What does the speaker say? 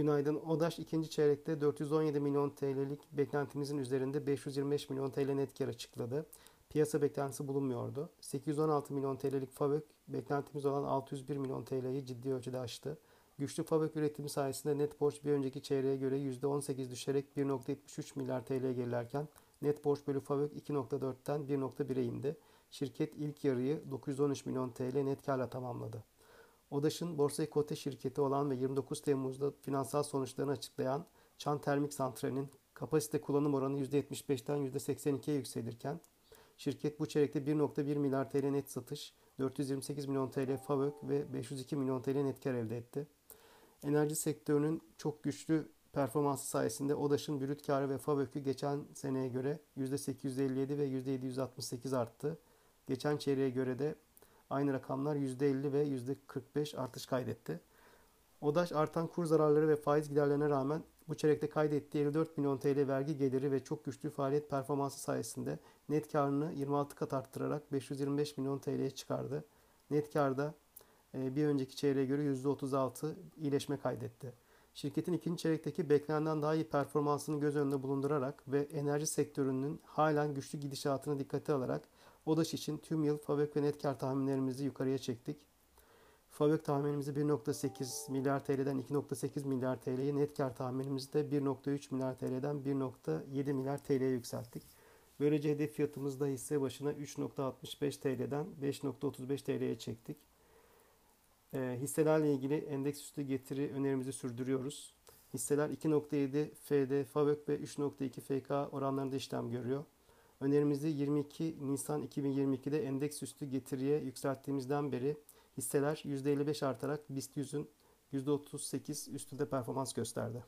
Günaydın. ODAŞ ikinci çeyrekte 417 milyon TL'lik beklentimizin üzerinde 525 milyon TL net kar açıkladı. Piyasa beklentisi bulunmuyordu. 816 milyon TL'lik FAVÖK beklentimiz olan 601 milyon TL'yi ciddi ölçüde aştı. Güçlü FAVÖK üretimi sayesinde net borç bir önceki çeyreğe göre %18 düşerek 1.73 milyar TL'ye gerilerken net borç bölü FAVÖK 2.4'ten 1.1'e indi. Şirket ilk yarıyı 913 milyon TL net karla tamamladı. ODAŞ'ın borsayı kote şirketi olan ve 29 Temmuz'da finansal sonuçlarını açıklayan Çan Termik Santrali'nin kapasite kullanım oranı %75'ten %82'ye yükselirken şirket bu çeyrekte 1.1 milyar TL net satış, 428 milyon TL FAVÖK ve 502 milyon TL net kar elde etti. Enerji sektörünün çok güçlü performansı sayesinde ODAŞ'ın brüt karı ve FAVÖK'ü geçen seneye göre %857 ve %768 arttı. Geçen çeyreğe göre de Aynı rakamlar %50 ve %45 artış kaydetti. ODAŞ artan kur zararları ve faiz giderlerine rağmen bu çeyrekte kaydettiği 54 milyon TL vergi geliri ve çok güçlü faaliyet performansı sayesinde net karını 26 kat arttırarak 525 milyon TL'ye çıkardı. Net karda e, bir önceki çeyreğe göre %36 iyileşme kaydetti. Şirketin ikinci çeyrekteki beklenenden daha iyi performansını göz önünde bulundurarak ve enerji sektörünün halen güçlü gidişatını dikkate alarak ODAŞ için tüm yıl FAVÖK ve net kar tahminlerimizi yukarıya çektik. FAVÖK tahminimizi 1.8 milyar TL'den 2.8 milyar TL'ye, net kar tahminimizi de 1.3 milyar TL'den 1.7 milyar TL'ye yükselttik. Böylece hedef fiyatımızı da hisse başına 3.65 TL'den 5.35 TL'ye çektik. E, hisselerle ilgili endeks üstü getiri önerimizi sürdürüyoruz. Hisseler 2.7 FD, FAVÖK ve 3.2 FK oranlarında işlem görüyor. Önerimizi 22 Nisan 2022'de endeks üstü getiriye yükselttiğimizden beri hisseler %55 artarak BIST 100'ün %38 üstünde performans gösterdi.